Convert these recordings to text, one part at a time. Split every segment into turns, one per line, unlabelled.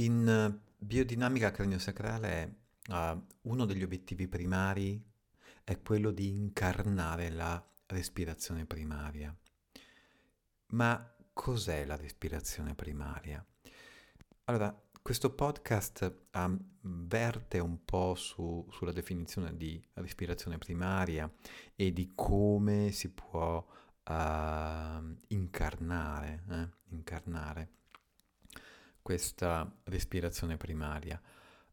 In eh, biodinamica craniosacrale uh, uno degli obiettivi primari è quello di incarnare la respirazione primaria. Ma cos'è la respirazione primaria? Allora, questo podcast um, verte un po' su, sulla definizione di respirazione primaria e di come si può uh, incarnare, eh? incarnare questa respirazione primaria.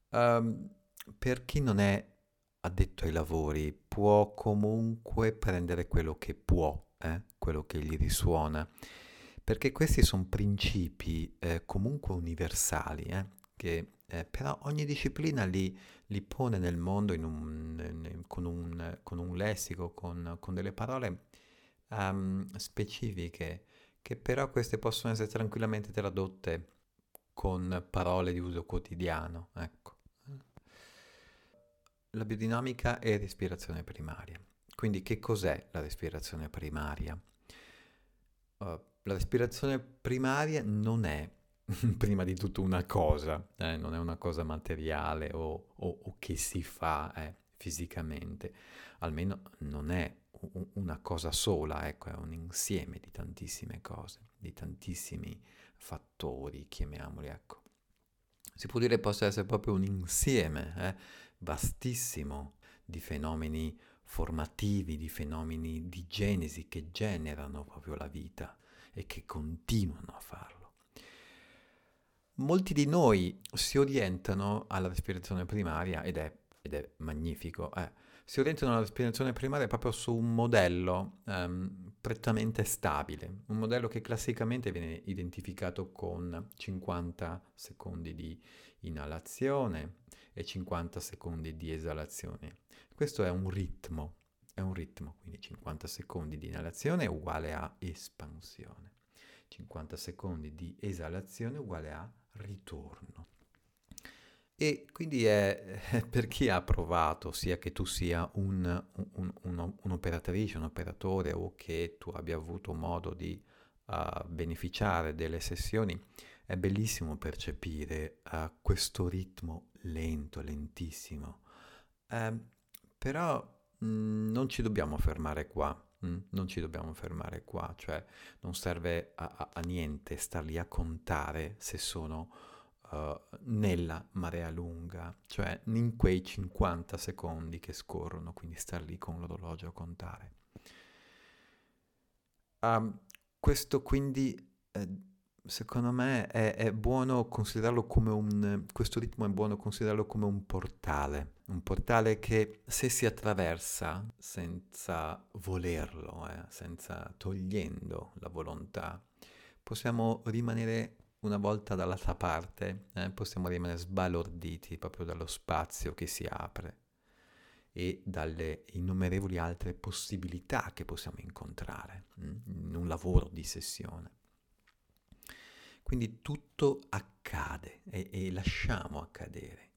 Um, per chi non è addetto ai lavori, può comunque prendere quello che può, eh? quello che gli risuona, perché questi sono principi eh, comunque universali, eh? che eh, però ogni disciplina li, li, pone nel mondo un, con, un, con, un, lessico, con, con delle parole um, specifiche, che però queste possono essere tranquillamente tradotte con parole di uso quotidiano. Ecco. La biodinamica è respirazione primaria. Quindi che cos'è la respirazione primaria? Uh, la respirazione primaria non è prima di tutto una cosa, eh, non è una cosa materiale o, o, o che si fa eh, fisicamente, almeno non è una cosa sola, ecco, è un insieme di tantissime cose, di tantissimi fattori, chiamiamoli, ecco. Si può dire possa essere proprio un insieme eh, vastissimo di fenomeni formativi, di fenomeni di genesi che generano proprio la vita e che continuano a farlo. Molti di noi si orientano alla respirazione primaria ed è, ed è magnifico. Eh si orientano alla respirazione primaria proprio su un modello um, prettamente stabile, un modello che classicamente viene identificato con 50 secondi di inalazione e 50 secondi di esalazione. Questo è un ritmo, è un ritmo, quindi 50 secondi di inalazione è uguale a espansione, 50 secondi di esalazione è uguale a ritorno. E quindi è per chi ha provato, sia che tu sia un, un, un, un'operatrice, un operatore o che tu abbia avuto modo di uh, beneficiare delle sessioni, è bellissimo percepire uh, questo ritmo lento, lentissimo. Uh, però mm, non ci dobbiamo fermare qua. Mm, non ci dobbiamo fermare qua, cioè non serve a, a, a niente star lì a contare se sono uh, nella marea lunga, cioè in quei 50 secondi che scorrono, quindi star lì con l'orologio a contare. Um, questo quindi, eh, secondo me, è, è, buono considerarlo come un, questo ritmo è buono considerarlo come un portale, un portale che se si attraversa senza volerlo, eh, senza togliendo la volontà, possiamo rimanere una volta dall'altra parte eh, possiamo rimanere sbalorditi proprio dallo spazio che si apre e dalle innumerevoli altre possibilità che possiamo incontrare mm, in un lavoro di sessione. Quindi tutto accade e, e lasciamo accadere.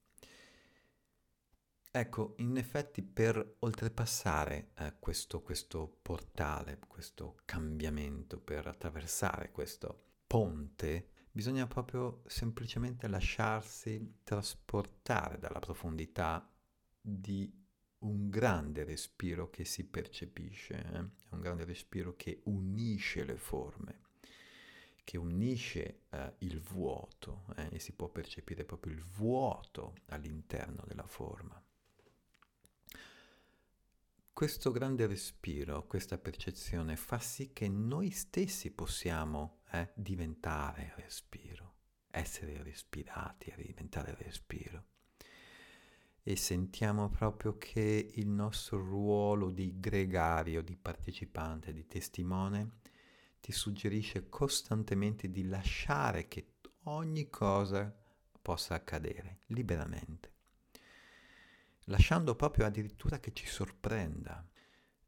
Ecco, in effetti per oltrepassare eh, questo, questo portale, questo cambiamento, per attraversare questo ponte, bisogna proprio semplicemente lasciarsi trasportare dalla profondità di un grande respiro che si percepisce, eh? un grande respiro che unisce le forme, che unisce eh, il vuoto eh? e si può percepire proprio il vuoto all'interno della forma. Questo grande respiro, questa percezione fa sì che noi stessi possiamo eh, diventare respiro, essere respirati, diventare respiro. E sentiamo proprio che il nostro ruolo di gregario, di partecipante, di testimone, ti suggerisce costantemente di lasciare che ogni cosa possa accadere liberamente, lasciando proprio addirittura che ci sorprenda,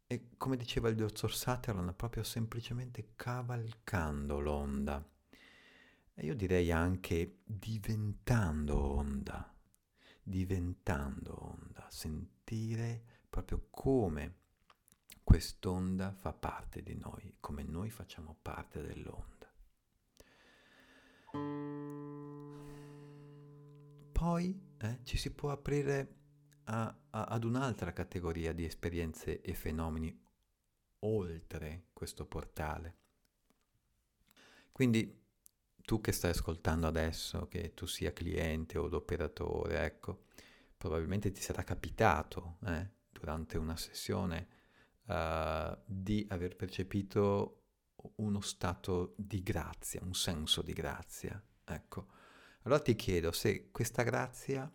e come diceva il dottor Sutherland, proprio semplicemente cavalcando l'onda. e io direi anche diventando onda, diventando onda, sentire proprio come quest'onda fa parte di noi, come noi facciamo parte dell'onda. Poi eh, ci si può aprire a, a, ad un'altra categoria di esperienze e fenomeni oltre questo portale. Quindi tu che stai ascoltando adesso, che tu sia cliente o operatore, ecco, probabilmente ti sarà capitato eh, durante una sessione uh, di aver percepito uno stato di grazia, un senso di grazia. Ecco, allora ti chiedo se questa grazia,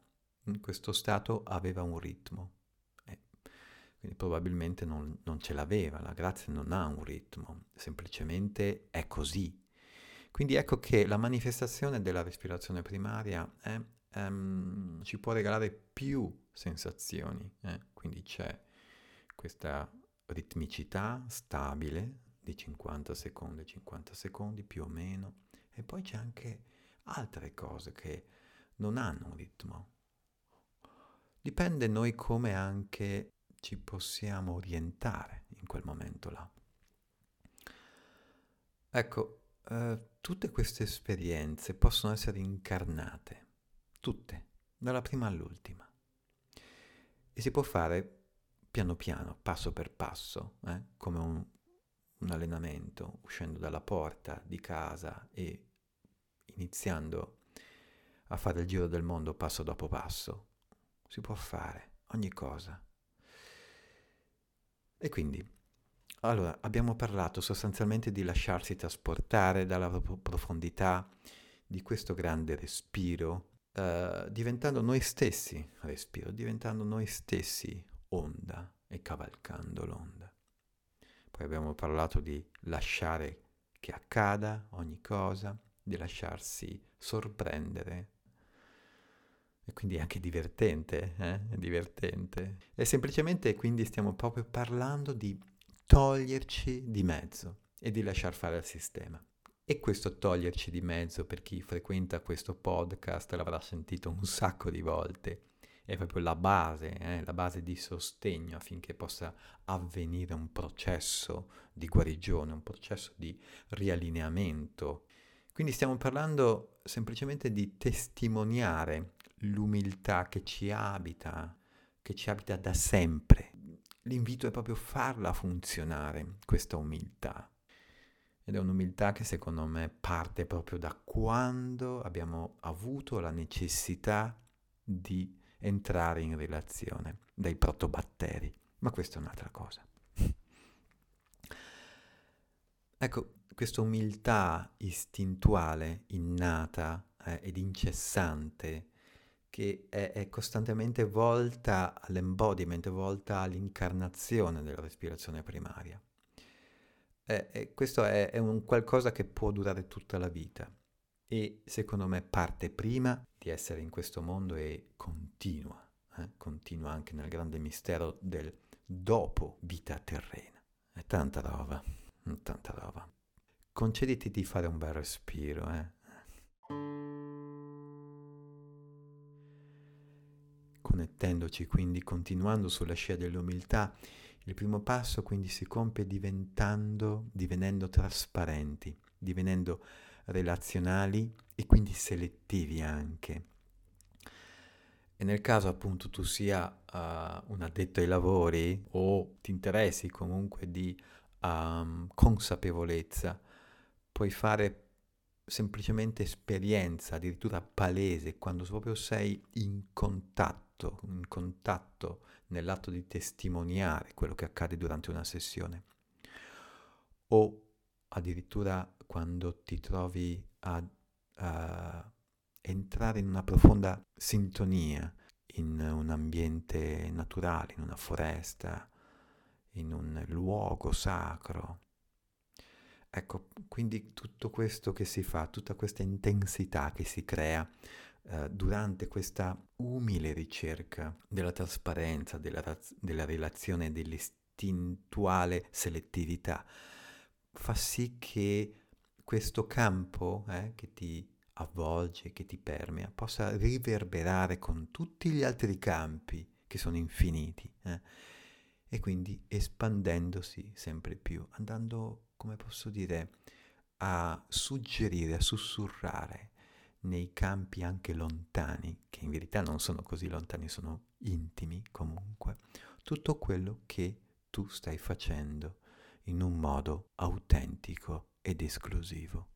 questo stato aveva un ritmo. Eh, quindi probabilmente non, non ce l'aveva, la grazia non ha un ritmo, semplicemente è così, quindi ecco che la manifestazione della respirazione primaria è, um, ci può regalare più sensazioni, eh? quindi c'è questa ritmicità stabile di 50 secondi, 50 secondi più o meno, e poi c'è anche altre cose che non hanno un ritmo. Dipende noi come anche ci possiamo orientare in quel momento là. Ecco, uh, tutte queste esperienze possono essere incarnate, tutte, dalla prima all'ultima. E si può fare piano piano, passo per passo, eh? come un, un allenamento, uscendo dalla porta di casa e iniziando a fare il giro del mondo passo dopo passo. Si può fare ogni cosa. E quindi allora, abbiamo parlato sostanzialmente di lasciarsi trasportare dalla profondità di questo grande respiro, uh, diventando noi stessi respiro, diventando noi stessi onda e cavalcando l'onda. Poi abbiamo parlato di lasciare che accada ogni cosa, di lasciarsi sorprendere. E quindi è anche divertente, eh? È divertente. E semplicemente quindi stiamo proprio parlando di toglierci di mezzo e di lasciar fare al sistema. E questo toglierci di mezzo, per chi frequenta questo podcast, l'avrà sentito un sacco di volte, è proprio la base, eh, la base di sostegno affinché possa avvenire un processo di guarigione, un processo di riallineamento. Quindi stiamo parlando semplicemente di testimoniare l'umiltà che ci abita, che ci abita da sempre, l'invito è proprio farla funzionare, questa umiltà. Ed è un'umiltà che secondo me parte proprio da quando abbiamo avuto la necessità di entrare in relazione dai protobatteri. Ma questa è un'altra cosa. Ecco, questa umiltà istintuale, innata eh, ed incessante che è, è, costantemente volta all'embodiment, volta all'incarnazione della respirazione primaria. E, e questo è, è, un qualcosa che può durare tutta la vita e secondo me parte prima di essere in questo mondo e continua, eh? continua anche nel grande mistero del dopo vita terrena. È tanta roba, tanta roba. Concediti di fare un bel respiro, eh? connettendoci, quindi continuando sulla scia dell'umiltà, il primo passo quindi si compie diventando, divenendo trasparenti, divenendo relazionali e quindi selettivi anche. E nel caso appunto tu sia uh, un addetto ai lavori o ti interessi comunque di um, consapevolezza, puoi fare semplicemente esperienza, addirittura palese, quando proprio sei in contatto in contatto nell'atto di testimoniare quello che accade durante una sessione o addirittura quando ti trovi a, a entrare in una profonda sintonia in un ambiente naturale, in una foresta, in un luogo sacro. Ecco, quindi tutto questo che si fa, tutta questa intensità che si crea eh, durante questa umile ricerca della trasparenza, della, raz- della relazione, dell'istintuale selettività, fa sì che questo campo eh, che ti avvolge, che ti permea, possa riverberare con tutti gli altri campi che sono infiniti eh? e quindi espandendosi sempre più, andando, come posso dire, a suggerire, a sussurrare nei campi anche lontani, che in verità non sono così lontani, sono intimi comunque, tutto quello che tu stai facendo in un modo autentico ed esclusivo.